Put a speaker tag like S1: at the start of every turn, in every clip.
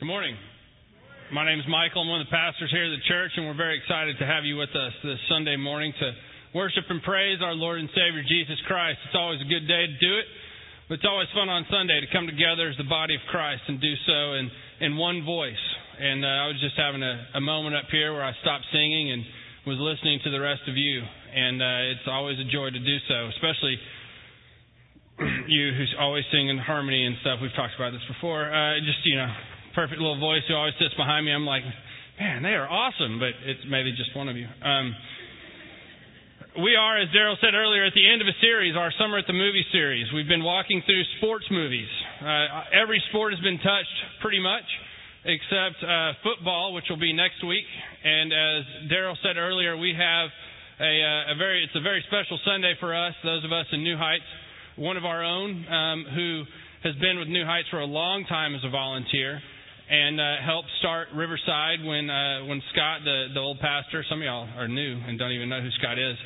S1: Good morning. My name is Michael. I'm one of the pastors here at the church, and we're very excited to have you with us this Sunday morning to worship and praise our Lord and Savior Jesus Christ. It's always a good day to do it, but it's always fun on Sunday to come together as the body of Christ and do so in, in one voice. And uh, I was just having a, a moment up here where I stopped singing and was listening to the rest of you, and uh, it's always a joy to do so, especially you who's always singing harmony and stuff. We've talked about this before. Uh, just you know, perfect little voice who always sits behind me. I'm like, man, they are awesome, but it's maybe just one of you. Um, we are, as Daryl said earlier, at the end of a series, our Summer at the Movie series. We've been walking through sports movies. Uh, every sport has been touched pretty much, except uh, football, which will be next week. And as Daryl said earlier, we have a, uh, a, very it's a very special Sunday for us, those of us in New Heights. One of our own um, who has been with New Heights for a long time as a volunteer and uh, helped start Riverside when uh, when Scott, the the old pastor, some of y'all are new and don't even know who Scott is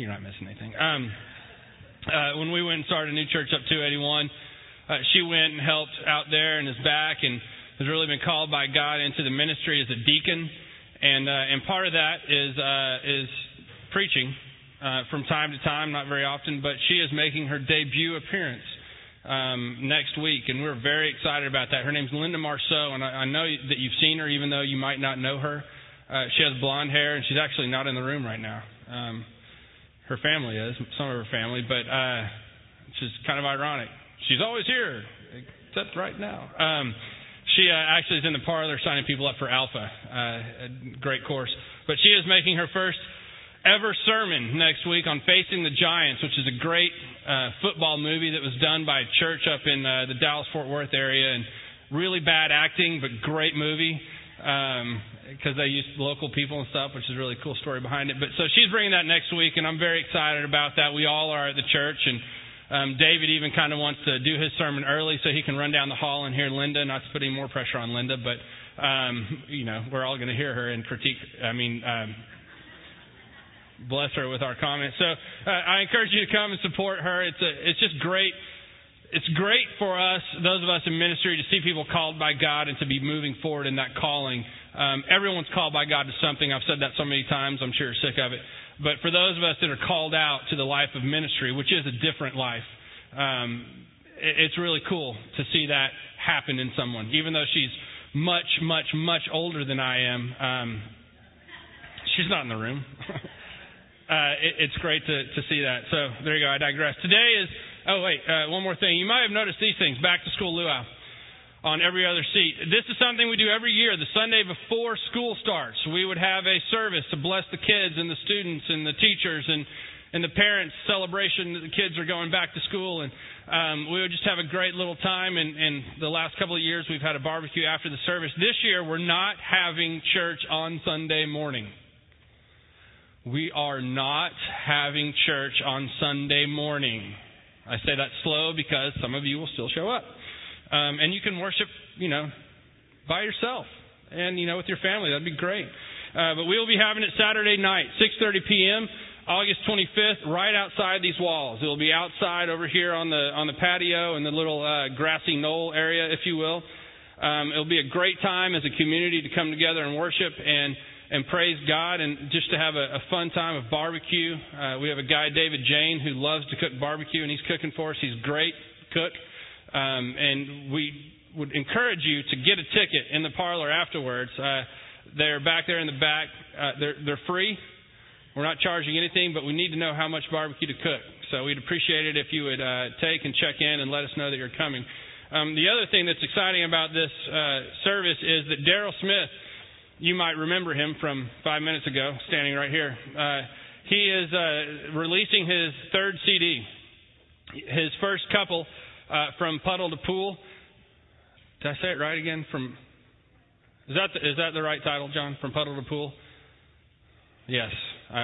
S1: you're not missing anything. Um, uh, when we went and started a new church up 281, uh, she went and helped out there and is back and has really been called by God into the ministry as a deacon. And uh, and part of that is uh, is preaching uh, from time to time, not very often, but she is making her debut appearance um, next week, and we're very excited about that. Her name's Linda Marceau, and I, I know that you've seen her, even though you might not know her. Uh, she has blonde hair, and she's actually not in the room right now. Um, her family is, some of her family, but uh, it's just kind of ironic. She's always here, except right now. Um, she uh, actually is in the parlor signing people up for Alpha, uh, a great course. But she is making her first ever sermon next week on Facing the Giants, which is a great uh, football movie that was done by a church up in uh, the Dallas Fort Worth area, and really bad acting, but great movie. Um, because they used local people and stuff, which is a really cool story behind it. But so she's bringing that next week, and I'm very excited about that. We all are at the church, and um, David even kind of wants to do his sermon early so he can run down the hall and hear Linda. Not to put any more pressure on Linda, but um, you know we're all going to hear her and critique. I mean. Um, bless her with our comments. So uh, I encourage you to come and support her. It's a, it's just great it's great for us, those of us in ministry, to see people called by God and to be moving forward in that calling. Um, everyone's called by God to something. I've said that so many times. I'm sure you're sick of it. But for those of us that are called out to the life of ministry, which is a different life, um, it's really cool to see that happen in someone. Even though she's much, much, much older than I am, um, she's not in the room. uh, it, it's great to, to see that. So there you go. I digress. Today is, oh, wait, uh, one more thing. You might have noticed these things back to school luau on every other seat. This is something we do every year, the Sunday before school starts. We would have a service to bless the kids and the students and the teachers and, and the parents' celebration that the kids are going back to school. And um, we would just have a great little time. And, and the last couple of years, we've had a barbecue after the service. This year, we're not having church on Sunday morning. We are not having church on Sunday morning. I say that slow because some of you will still show up. Um, and you can worship, you know, by yourself and, you know, with your family. That'd be great. Uh, but we will be having it Saturday night, 6.30 p.m., August 25th, right outside these walls. It will be outside over here on the, on the patio in the little uh, grassy knoll area, if you will. Um, it'll be a great time as a community to come together and worship and and praise God and just to have a, a fun time of barbecue. Uh, we have a guy, David Jane, who loves to cook barbecue, and he's cooking for us. He's a great cook. Um, and we would encourage you to get a ticket in the parlor afterwards. Uh, they're back there in the back. Uh, they're, they're free. We're not charging anything, but we need to know how much barbecue to cook. So we'd appreciate it if you would uh, take and check in and let us know that you're coming. Um, the other thing that's exciting about this uh, service is that Daryl Smith, you might remember him from five minutes ago, standing right here. Uh, he is uh, releasing his third CD. His first couple uh, from puddle to pool. Did I say it right again? From is that the, is that the right title, John? From puddle to pool. Yes,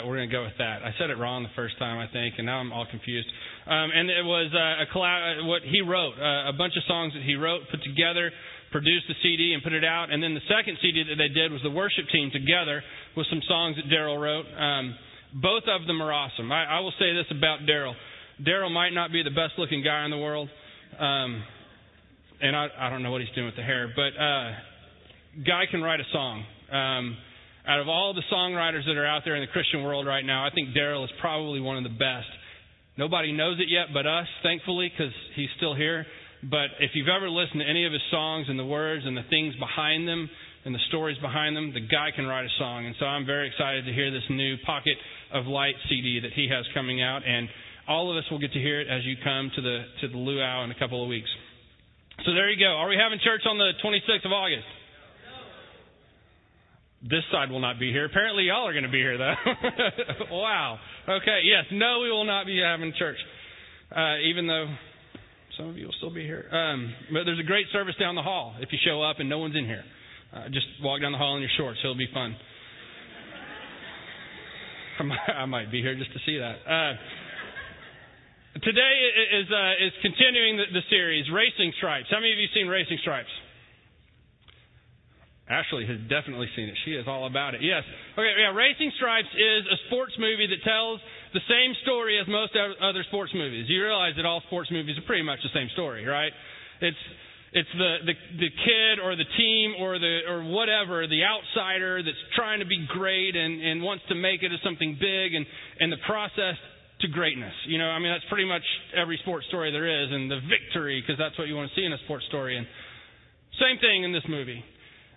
S1: we're going to go with that. I said it wrong the first time, I think, and now I'm all confused. Um, and it was uh, a collab- uh, what he wrote, uh, a bunch of songs that he wrote, put together, produced the CD, and put it out. And then the second CD that they did was the worship team together with some songs that Daryl wrote. Um, both of them are awesome. I, I will say this about Daryl: Daryl might not be the best looking guy in the world. Um, and I, I don't know what he's doing with the hair, but uh, guy can write a song. Um, out of all the songwriters that are out there in the Christian world right now, I think Daryl is probably one of the best. Nobody knows it yet but us, thankfully, because he's still here. But if you've ever listened to any of his songs and the words and the things behind them and the stories behind them, the guy can write a song. And so I'm very excited to hear this new Pocket of Light CD that he has coming out. And all of us will get to hear it as you come to the to the luau in a couple of weeks. So there you go. Are we having church on the 26th of August? This side will not be here. Apparently, y'all are going to be here, though. wow. Okay. Yes. No, we will not be having church, uh, even though some of you will still be here. Um, but there's a great service down the hall if you show up and no one's in here. Uh, just walk down the hall in your shorts. It'll be fun. I might, be here just to see that. Uh, today is uh, is continuing the, the series, Racing Stripes. How many of you seen Racing Stripes? Ashley has definitely seen it. She is all about it. Yes. Okay, yeah, Racing Stripes is a sports movie that tells the same story as most other sports movies. You realize that all sports movies are pretty much the same story, right? It's it's the, the the kid or the team or the or whatever, the outsider that's trying to be great and, and wants to make it as something big and, and the process to greatness. You know, I mean that's pretty much every sports story there is and the victory because that's what you want to see in a sports story and same thing in this movie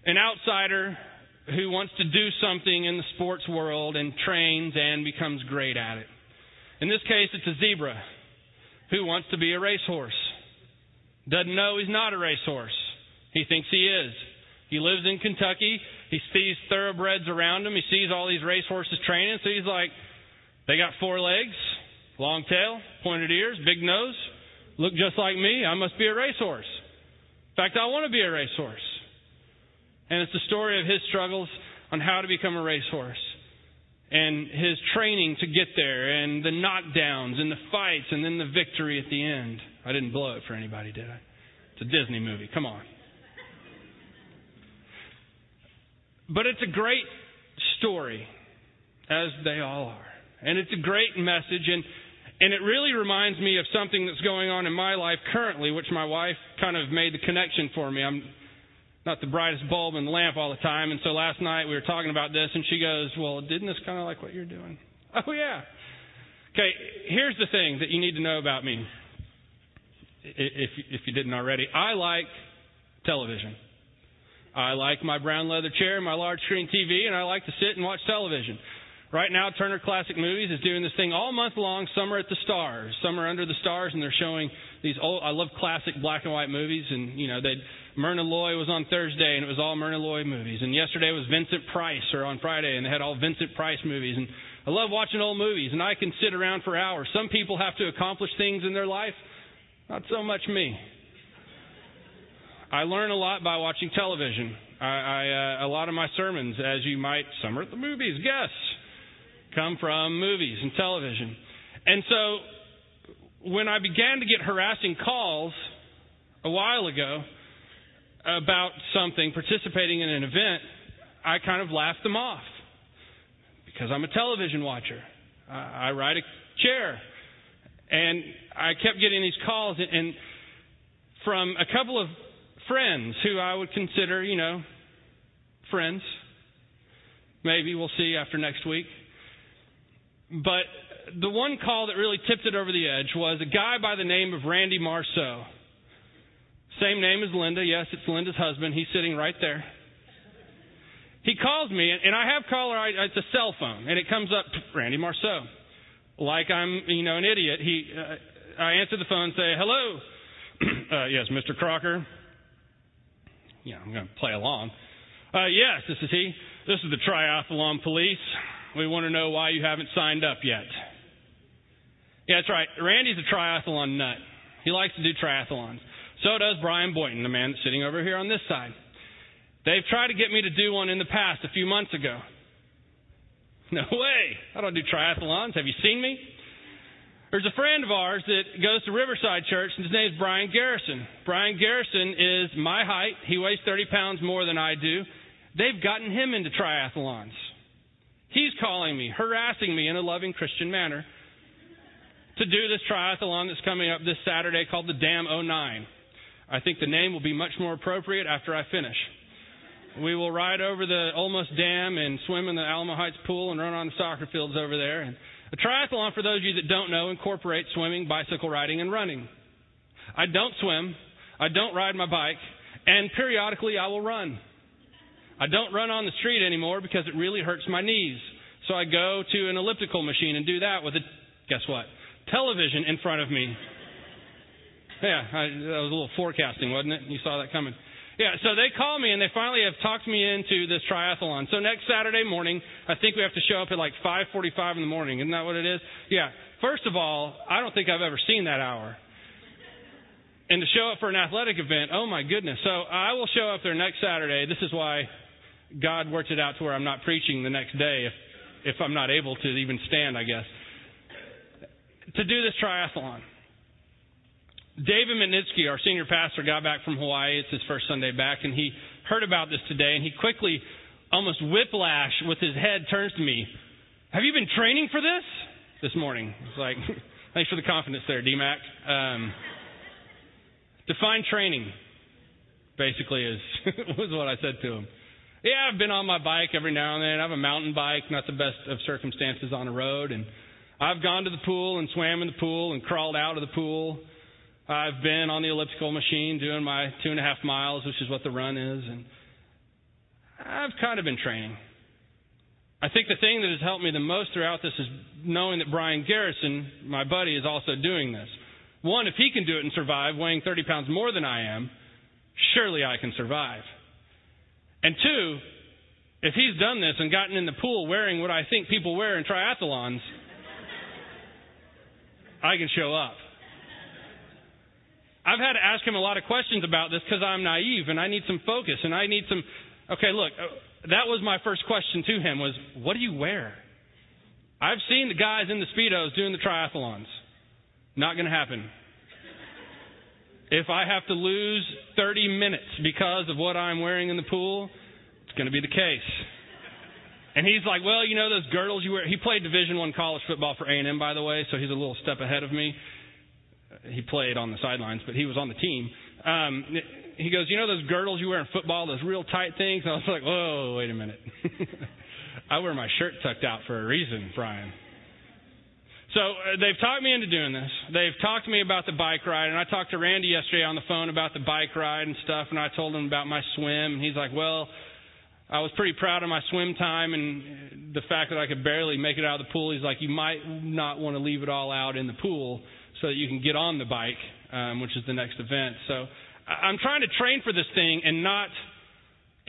S1: an outsider who wants to do something in the sports world and trains and becomes great at it. In this case, it's a zebra who wants to be a racehorse. Doesn't know he's not a racehorse. He thinks he is. He lives in Kentucky. He sees thoroughbreds around him. He sees all these racehorses training. So he's like, they got four legs, long tail, pointed ears, big nose, look just like me. I must be a racehorse. In fact, I want to be a racehorse. And it's the story of his struggles on how to become a racehorse and his training to get there and the knockdowns and the fights and then the victory at the end. I didn't blow it for anybody, did I? It's a Disney movie. Come on. But it's a great story, as they all are. And it's a great message. And, and it really reminds me of something that's going on in my life currently, which my wife kind of made the connection for me. I'm not the brightest bulb in the lamp all the time. And so last night we were talking about this, and she goes, Well, didn't this kind of like what you're doing? Oh, yeah. Okay, here's the thing that you need to know about me, if, if you didn't already. I like television. I like my brown leather chair, and my large screen TV, and I like to sit and watch television. Right now, Turner Classic Movies is doing this thing all month long. Summer at the Stars, Summer Under the Stars, and they're showing these old. I love classic black and white movies, and you know they Myrna Loy was on Thursday, and it was all Myrna Loy movies. And yesterday was Vincent Price, or on Friday, and they had all Vincent Price movies. And I love watching old movies, and I can sit around for hours. Some people have to accomplish things in their life, not so much me. I learn a lot by watching television. I, I uh, a lot of my sermons, as you might, some are at the movies, guess, come from movies and television. And so, when I began to get harassing calls a while ago about something, participating in an event, I kind of laughed them off because I'm a television watcher. I ride a chair. And I kept getting these calls, and from a couple of friends who I would consider, you know, friends. Maybe we'll see after next week. But the one call that really tipped it over the edge was a guy by the name of Randy Marceau. Same name as Linda. Yes, it's Linda's husband. He's sitting right there. He calls me, and I have caller. It's a cell phone, and it comes up Randy Marceau. Like I'm, you know, an idiot. He, uh, I answer the phone and say, "Hello, uh, yes, Mr. Crocker." Yeah, I'm going to play along. Uh, yes, this is he. This is the triathlon police. We want to know why you haven't signed up yet. Yeah, that's right. Randy's a triathlon nut. He likes to do triathlons. So does Brian Boynton, the man sitting over here on this side. They've tried to get me to do one in the past a few months ago. No way. I don't do triathlons. Have you seen me? There's a friend of ours that goes to Riverside Church, and his name is Brian Garrison. Brian Garrison is my height. He weighs 30 pounds more than I do. They've gotten him into triathlons. He's calling me, harassing me in a loving Christian manner to do this triathlon that's coming up this Saturday called the Dam 09. I think the name will be much more appropriate after I finish. We will ride over the Olmos Dam and swim in the Alamo Heights pool and run on the soccer fields over there. And a triathlon, for those of you that don't know, incorporates swimming, bicycle riding, and running. I don't swim. I don't ride my bike. And periodically I will run. I don't run on the street anymore because it really hurts my knees. So I go to an elliptical machine and do that with a, guess what? Television in front of me. Yeah, I, that was a little forecasting, wasn't it? You saw that coming. Yeah, so they call me and they finally have talked me into this triathlon. So next Saturday morning, I think we have to show up at like 5:45 in the morning. Isn't that what it is? Yeah. First of all, I don't think I've ever seen that hour. And to show up for an athletic event, oh my goodness. So I will show up there next Saturday. This is why God worked it out to where I'm not preaching the next day if if I'm not able to even stand, I guess. To do this triathlon. David Mitnitsky, our senior pastor, got back from Hawaii. It's his first Sunday back, and he heard about this today, and he quickly, almost whiplash with his head, turns to me. Have you been training for this? This morning. It's like, thanks for the confidence there, DMAC. Um, define training, basically, is was what I said to him. Yeah, I've been on my bike every now and then. I have a mountain bike, not the best of circumstances on a road, and I've gone to the pool and swam in the pool and crawled out of the pool. I've been on the elliptical machine doing my two and a half miles, which is what the run is, and I've kind of been training. I think the thing that has helped me the most throughout this is knowing that Brian Garrison, my buddy, is also doing this. One, if he can do it and survive, weighing 30 pounds more than I am, surely I can survive. And two, if he's done this and gotten in the pool wearing what I think people wear in triathlons, I can show up. I've had to ask him a lot of questions about this because I'm naive and I need some focus and I need some. Okay, look, uh, that was my first question to him was, what do you wear? I've seen the guys in the speedos doing the triathlons. Not going to happen. If I have to lose 30 minutes because of what I'm wearing in the pool, it's going to be the case. And he's like, well, you know those girdles you wear. He played Division One college football for A&M, by the way, so he's a little step ahead of me he played on the sidelines, but he was on the team. Um, he goes, you know those girdles you wear in football, those real tight things? And I was like, whoa, wait a minute. I wear my shirt tucked out for a reason, Brian. So uh, they've talked me into doing this. They've talked to me about the bike ride, and I talked to Randy yesterday on the phone about the bike ride and stuff, and I told him about my swim, and he's like, well, I was pretty proud of my swim time and the fact that I could barely make it out of the pool. He's like, you might not want to leave it all out in the pool so that you can get on the bike, um, which is the next event. So I'm trying to train for this thing and not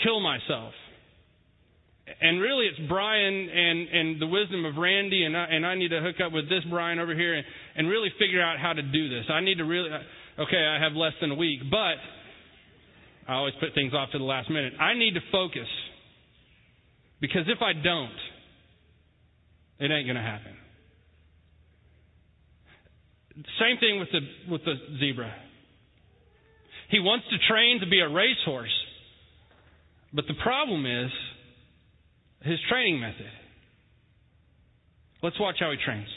S1: kill myself. And really, it's Brian and, and the wisdom of Randy, and I, and I need to hook up with this Brian over here and, and really figure out how to do this. I need to really, uh, okay, I have less than a week, but I always put things off to the last minute. I need to focus. Because if I don't, it ain't going to happen. Same thing with the with the zebra. He wants to train to be a racehorse. But the problem is his training method. Let's watch how he trains.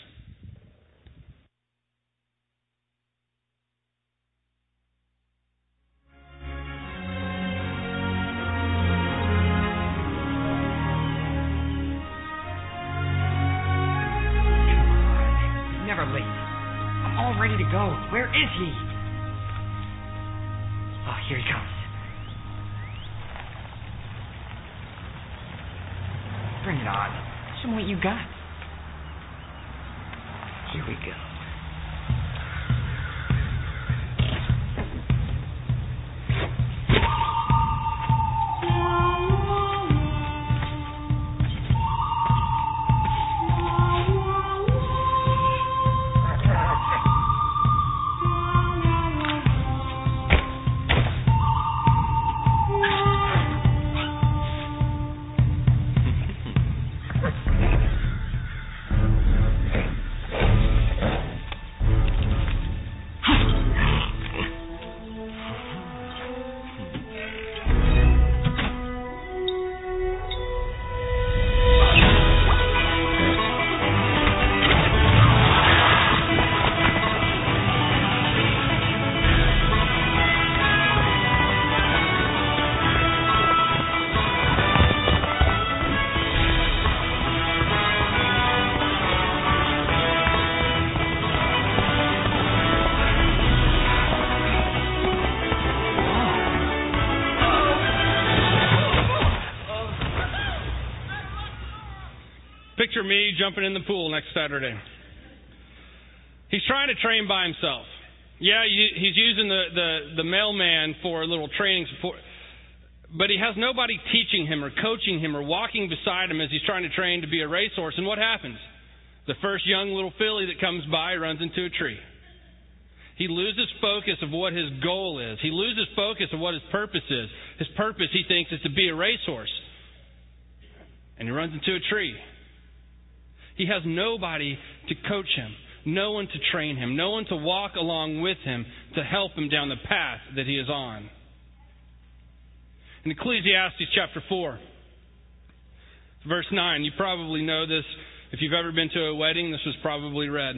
S1: Never leave.
S2: I'm all ready to go. Where is he? Oh, here he comes. On. Show me what you got. Here we go.
S1: Picture me jumping in the pool next Saturday. He's trying to train by himself. Yeah, he's using the, the, the mailman for a little training support, but he has nobody teaching him or coaching him or walking beside him as he's trying to train to be a racehorse. And what happens? The first young little filly that comes by runs into a tree. He loses focus of what his goal is. He loses focus of what his purpose is. His purpose, he thinks, is to be a racehorse. And he runs into a tree. He has nobody to coach him, no one to train him, no one to walk along with him to help him down the path that he is on. In Ecclesiastes chapter 4, verse 9, you probably know this. If you've ever been to a wedding, this was probably read.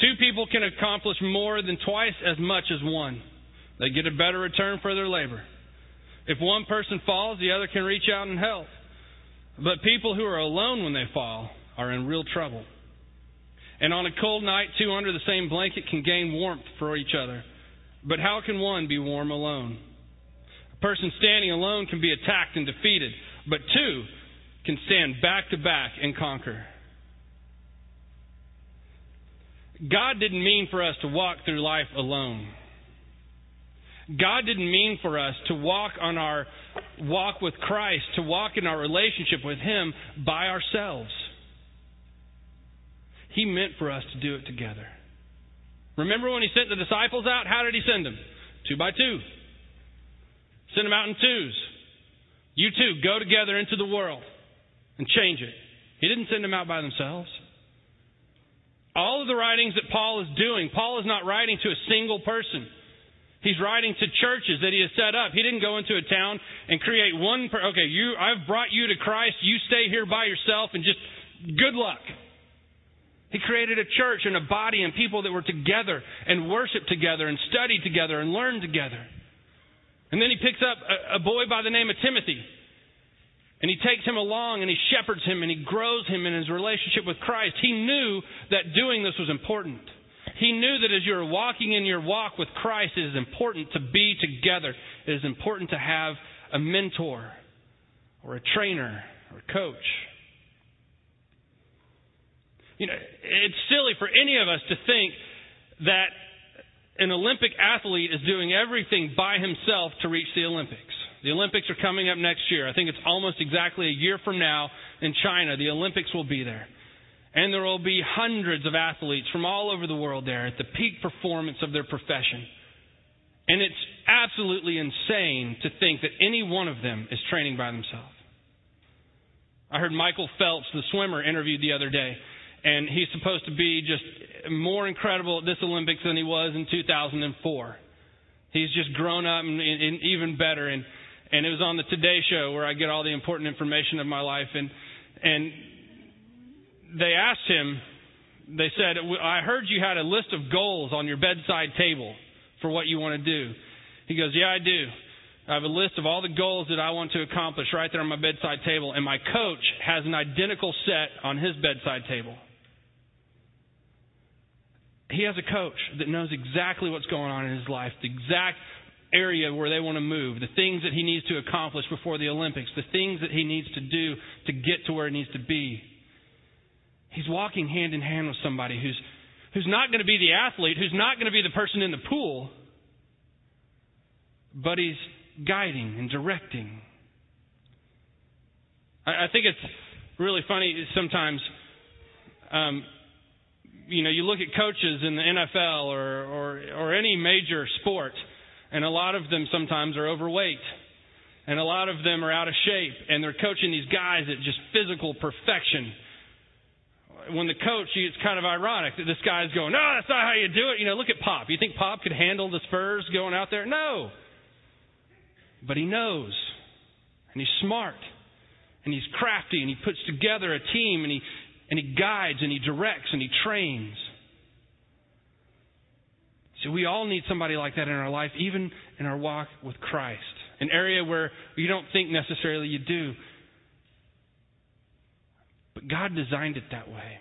S1: Two people can accomplish more than twice as much as one. They get a better return for their labor. If one person falls, the other can reach out and help. But people who are alone when they fall are in real trouble. And on a cold night, two under the same blanket can gain warmth for each other. But how can one be warm alone? A person standing alone can be attacked and defeated, but two can stand back to back and conquer. God didn't mean for us to walk through life alone. God didn't mean for us to walk on our walk with Christ, to walk in our relationship with Him by ourselves. He meant for us to do it together. Remember when He sent the disciples out? How did He send them? Two by two. Send them out in twos. You two, go together into the world and change it. He didn't send them out by themselves. All of the writings that Paul is doing, Paul is not writing to a single person. He's writing to churches that he has set up. He didn't go into a town and create one. Per- okay, you, I've brought you to Christ. You stay here by yourself and just good luck. He created a church and a body and people that were together and worshiped together and studied together and learned together. And then he picks up a, a boy by the name of Timothy and he takes him along and he shepherds him and he grows him in his relationship with Christ. He knew that doing this was important. He knew that as you're walking in your walk with Christ, it is important to be together. It is important to have a mentor or a trainer or a coach. You know, it's silly for any of us to think that an Olympic athlete is doing everything by himself to reach the Olympics. The Olympics are coming up next year. I think it's almost exactly a year from now in China. The Olympics will be there. And there will be hundreds of athletes from all over the world there at the peak performance of their profession. And it's absolutely insane to think that any one of them is training by themselves. I heard Michael Phelps, the swimmer, interviewed the other day, and he's supposed to be just more incredible at this Olympics than he was in 2004. He's just grown up and, and even better. And and it was on the Today Show where I get all the important information of my life. And and they asked him, they said, "I heard you had a list of goals on your bedside table for what you want to do." He goes, "Yeah, I do. I have a list of all the goals that I want to accomplish right there on my bedside table, and my coach has an identical set on his bedside table." He has a coach that knows exactly what's going on in his life, the exact area where they want to move, the things that he needs to accomplish before the Olympics, the things that he needs to do to get to where he needs to be. He's walking hand in hand with somebody who's, who's not going to be the athlete, who's not going to be the person in the pool, but he's guiding and directing. I, I think it's really funny sometimes. Um, you know, you look at coaches in the NFL or, or, or any major sport, and a lot of them sometimes are overweight. And a lot of them are out of shape. And they're coaching these guys at just physical perfection. When the coach, it's kind of ironic that this guy's going, No, that's not how you do it. You know, look at Pop. You think Pop could handle the Spurs going out there? No. But he knows. And he's smart. And he's crafty. And he puts together a team. And he, and he guides. And he directs. And he trains. So we all need somebody like that in our life, even in our walk with Christ. An area where you don't think necessarily you do. But God designed it that way.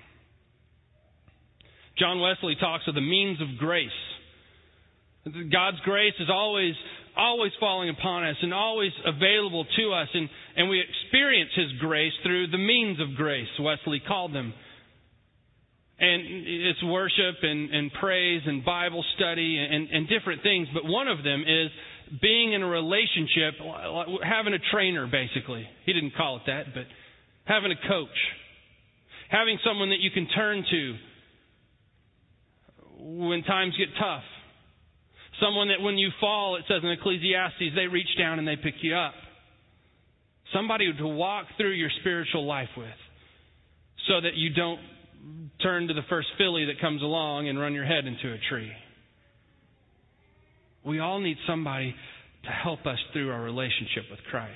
S1: John Wesley talks of the means of grace. God's grace is always always falling upon us and always available to us. And, and we experience His grace through the means of grace, Wesley called them. And it's worship and, and praise and Bible study and, and different things. But one of them is being in a relationship, having a trainer, basically. He didn't call it that, but having a coach. Having someone that you can turn to when times get tough. Someone that when you fall, it says in Ecclesiastes, they reach down and they pick you up. Somebody to walk through your spiritual life with so that you don't turn to the first filly that comes along and run your head into a tree. We all need somebody to help us through our relationship with Christ.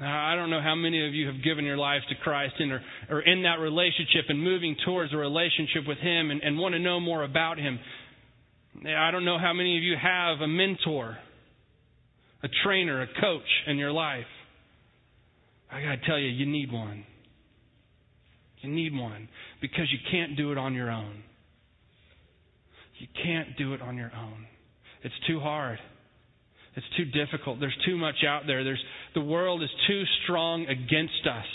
S1: Now, I don't know how many of you have given your lives to Christ and are, are in that relationship and moving towards a relationship with Him and, and want to know more about Him. I don't know how many of you have a mentor, a trainer, a coach in your life. I got to tell you, you need one. You need one because you can't do it on your own. You can't do it on your own. It's too hard. It's too difficult. There's too much out there. There's, the world is too strong against us.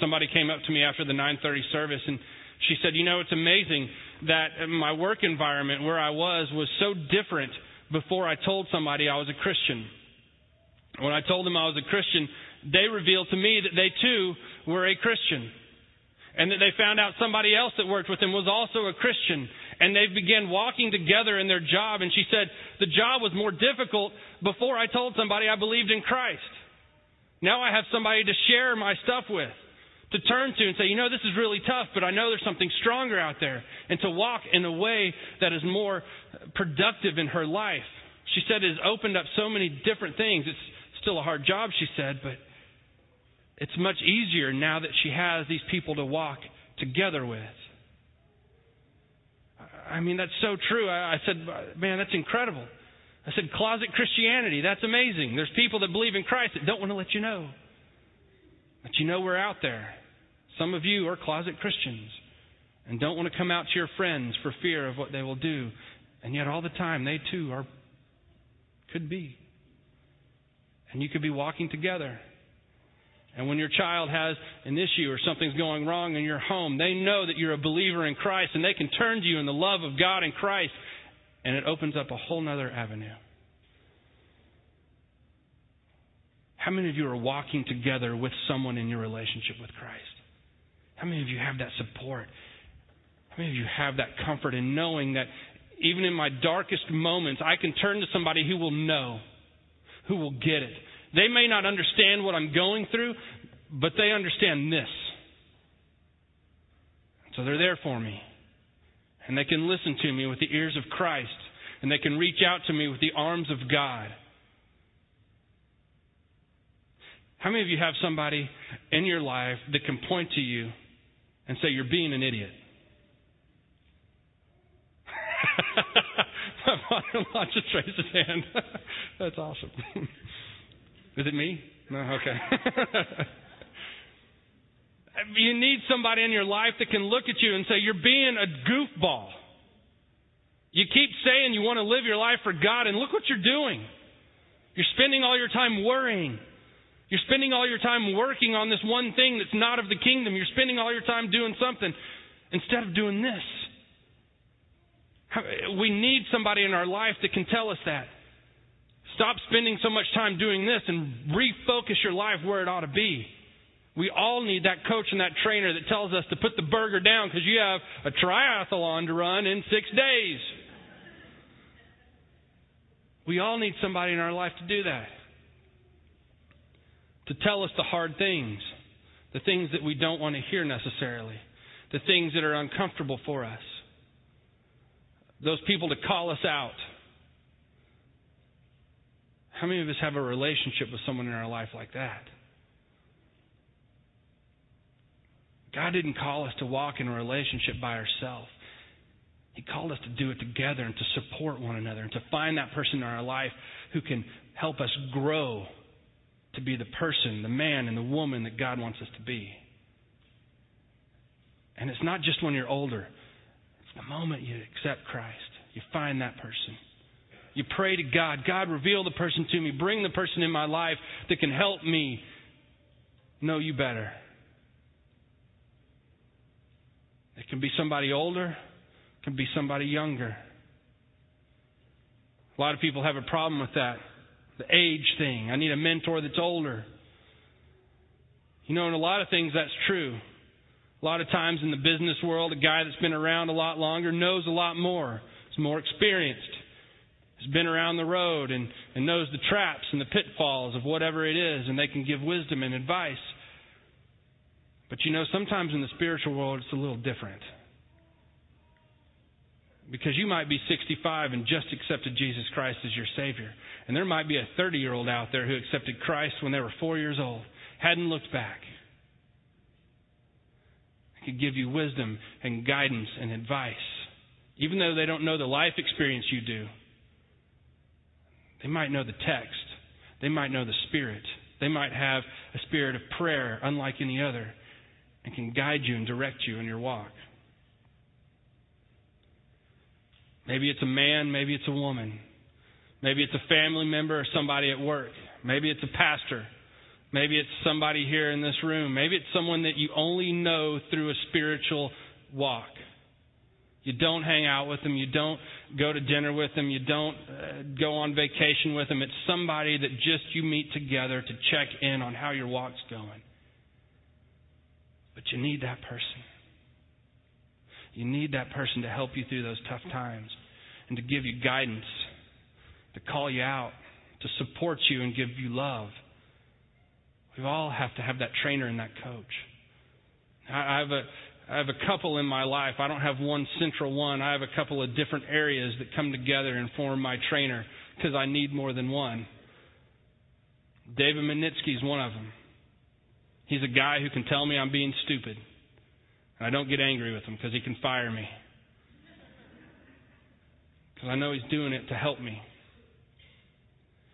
S1: Somebody came up to me after the 9:30 service and she said, "You know, it's amazing that my work environment where I was was so different before I told somebody I was a Christian. When I told them I was a Christian, they revealed to me that they too were a Christian." and that they found out somebody else that worked with them was also a Christian. And they began walking together in their job. And she said, the job was more difficult before I told somebody I believed in Christ. Now I have somebody to share my stuff with, to turn to and say, you know, this is really tough, but I know there's something stronger out there. And to walk in a way that is more productive in her life. She said it has opened up so many different things. It's still a hard job, she said, but it's much easier now that she has these people to walk together with. I mean, that's so true. I, said, man, that's incredible. I said, closet Christianity, that's amazing. There's people that believe in Christ that don't want to let you know. But you know we're out there. Some of you are closet Christians and don't want to come out to your friends for fear of what they will do. And yet all the time they too are could be. And you could be walking together. And when your child has an issue or something's going wrong in your home, they know that you're a believer in Christ and they can turn to you in the love of God and Christ. And it opens up a whole other avenue. How many of you are walking together with someone in your relationship with Christ? How many of you have that support? How many of you have that comfort in knowing that even in my darkest moments, I can turn to somebody who will know, who will get it, they may not understand what I'm going through, but they understand this. So they're there for me. And they can listen to me with the ears of Christ. And they can reach out to me with the arms of God. How many of you have somebody in your life that can point to you and say, You're being an idiot? My father in law just raised his hand. That's awesome. Is it me? No, okay. you need somebody in your life that can look at you and say, You're being a goofball. You keep saying you want to live your life for God, and look what you're doing. You're spending all your time worrying. You're spending all your time working on this one thing that's not of the kingdom. You're spending all your time doing something instead of doing this. We need somebody in our life that can tell us that. Stop spending so much time doing this and refocus your life where it ought to be. We all need that coach and that trainer that tells us to put the burger down because you have a triathlon to run in six days. We all need somebody in our life to do that. To tell us the hard things, the things that we don't want to hear necessarily, the things that are uncomfortable for us. Those people to call us out how many of us have a relationship with someone in our life like that? God didn't call us to walk in a relationship by ourselves. He called us to do it together and to support one another and to find that person in our life who can help us grow to be the person, the man, and the woman that God wants us to be. And it's not just when you're older, it's the moment you accept Christ. You find that person. You pray to God God, reveal the person to me. Bring the person in my life that can help me know you better. It can be somebody older, it can be somebody younger. A lot of people have a problem with that. The age thing. I need a mentor that's older. You know, in a lot of things that's true. A lot of times in the business world, a guy that's been around a lot longer knows a lot more, is more experienced, has been around the road and, and knows the traps and the pitfalls of whatever it is, and they can give wisdom and advice. But you know, sometimes in the spiritual world, it's a little different. Because you might be 65 and just accepted Jesus Christ as your Savior. And there might be a 30 year old out there who accepted Christ when they were four years old, hadn't looked back. They could give you wisdom and guidance and advice. Even though they don't know the life experience you do, they might know the text, they might know the Spirit, they might have a spirit of prayer unlike any other and can guide you and direct you in your walk. Maybe it's a man, maybe it's a woman. Maybe it's a family member or somebody at work. Maybe it's a pastor. Maybe it's somebody here in this room. Maybe it's someone that you only know through a spiritual walk. You don't hang out with them. You don't go to dinner with them. You don't uh, go on vacation with them. It's somebody that just you meet together to check in on how your walk's going. But you need that person. You need that person to help you through those tough times and to give you guidance, to call you out, to support you and give you love. We all have to have that trainer and that coach. I have a I have a couple in my life. I don't have one central one. I have a couple of different areas that come together and form my trainer because I need more than one. David Manitsky is one of them. He's a guy who can tell me I'm being stupid. And I don't get angry with him because he can fire me. Because I know he's doing it to help me.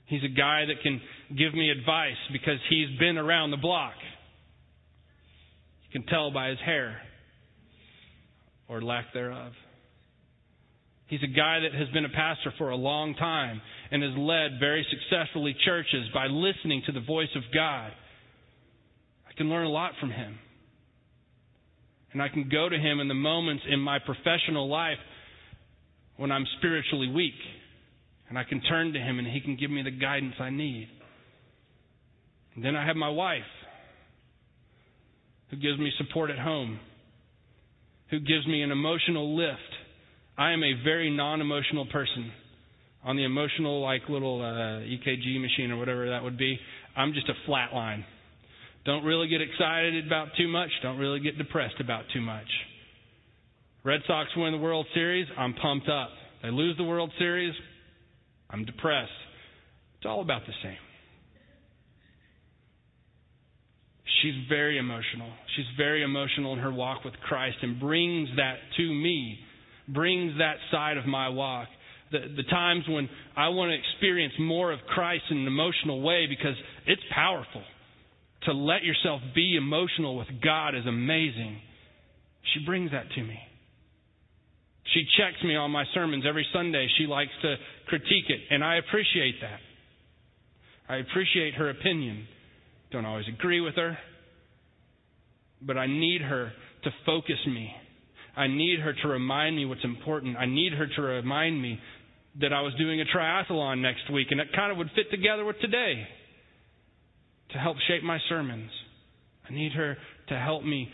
S1: He's a guy that can give me advice because he's been around the block. You can tell by his hair or lack thereof. He's a guy that has been a pastor for a long time and has led very successfully churches by listening to the voice of God I can learn a lot from him. And I can go to him in the moments in my professional life when I'm spiritually weak. And I can turn to him and he can give me the guidance I need. And then I have my wife who gives me support at home, who gives me an emotional lift. I am a very non emotional person. On the emotional, like little uh, EKG machine or whatever that would be, I'm just a flat line. Don't really get excited about too much. Don't really get depressed about too much. Red Sox win the World Series, I'm pumped up. They lose the World Series, I'm depressed. It's all about the same. She's very emotional. She's very emotional in her walk with Christ and brings that to me, brings that side of my walk. The, the times when I want to experience more of Christ in an emotional way because it's powerful to let yourself be emotional with God is amazing. She brings that to me. She checks me on my sermons every Sunday. She likes to critique it, and I appreciate that. I appreciate her opinion. Don't always agree with her, but I need her to focus me. I need her to remind me what's important. I need her to remind me that I was doing a triathlon next week, and it kind of would fit together with today to help shape my sermons. I need her to help me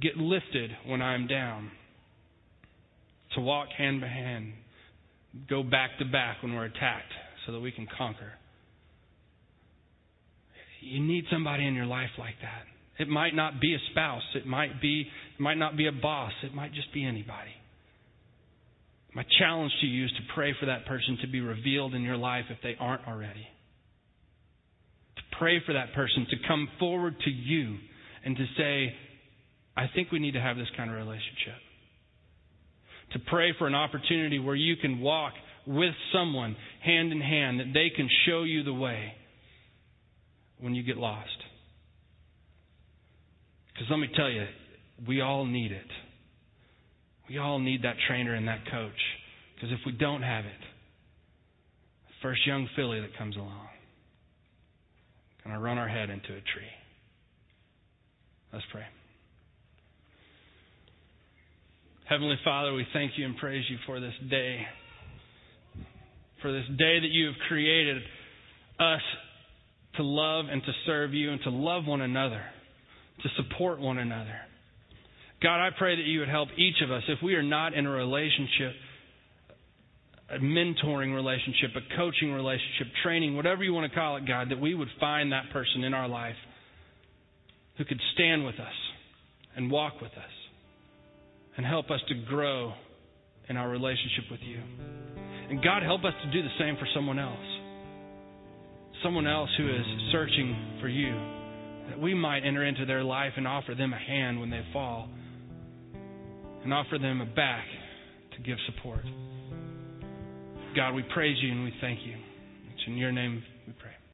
S1: get lifted when I'm down, to walk hand by hand, go back to back when we're attacked so that we can conquer. You need somebody in your life like that. It might not be a spouse, it might be it might not be a boss, it might just be anybody. My challenge to you is to pray for that person to be revealed in your life if they aren't already To pray for that person to come forward to you and to say, I think we need to have this kind of relationship. To pray for an opportunity where you can walk with someone hand in hand, that they can show you the way when you get lost. Because let me tell you, we all need it. We all need that trainer and that coach Because if we don't have it, first young filly that comes along, going to run our head into a tree. Let's pray. Heavenly Father, we thank you and praise you for this day. For this day that you have created us to love and to serve you and to love one another, to support one another. God, I pray that you would help each of us if we are not in a relationship, a mentoring relationship, a coaching relationship, training, whatever you want to call it, God, that we would find that person in our life who could stand with us and walk with us and help us to grow in our relationship with you. And God, help us to do the same for someone else. Someone else who is searching for you. That we might enter into their life and offer them a hand when they fall and offer them a back to give support. God, we praise you and we thank you. It's in your name we pray.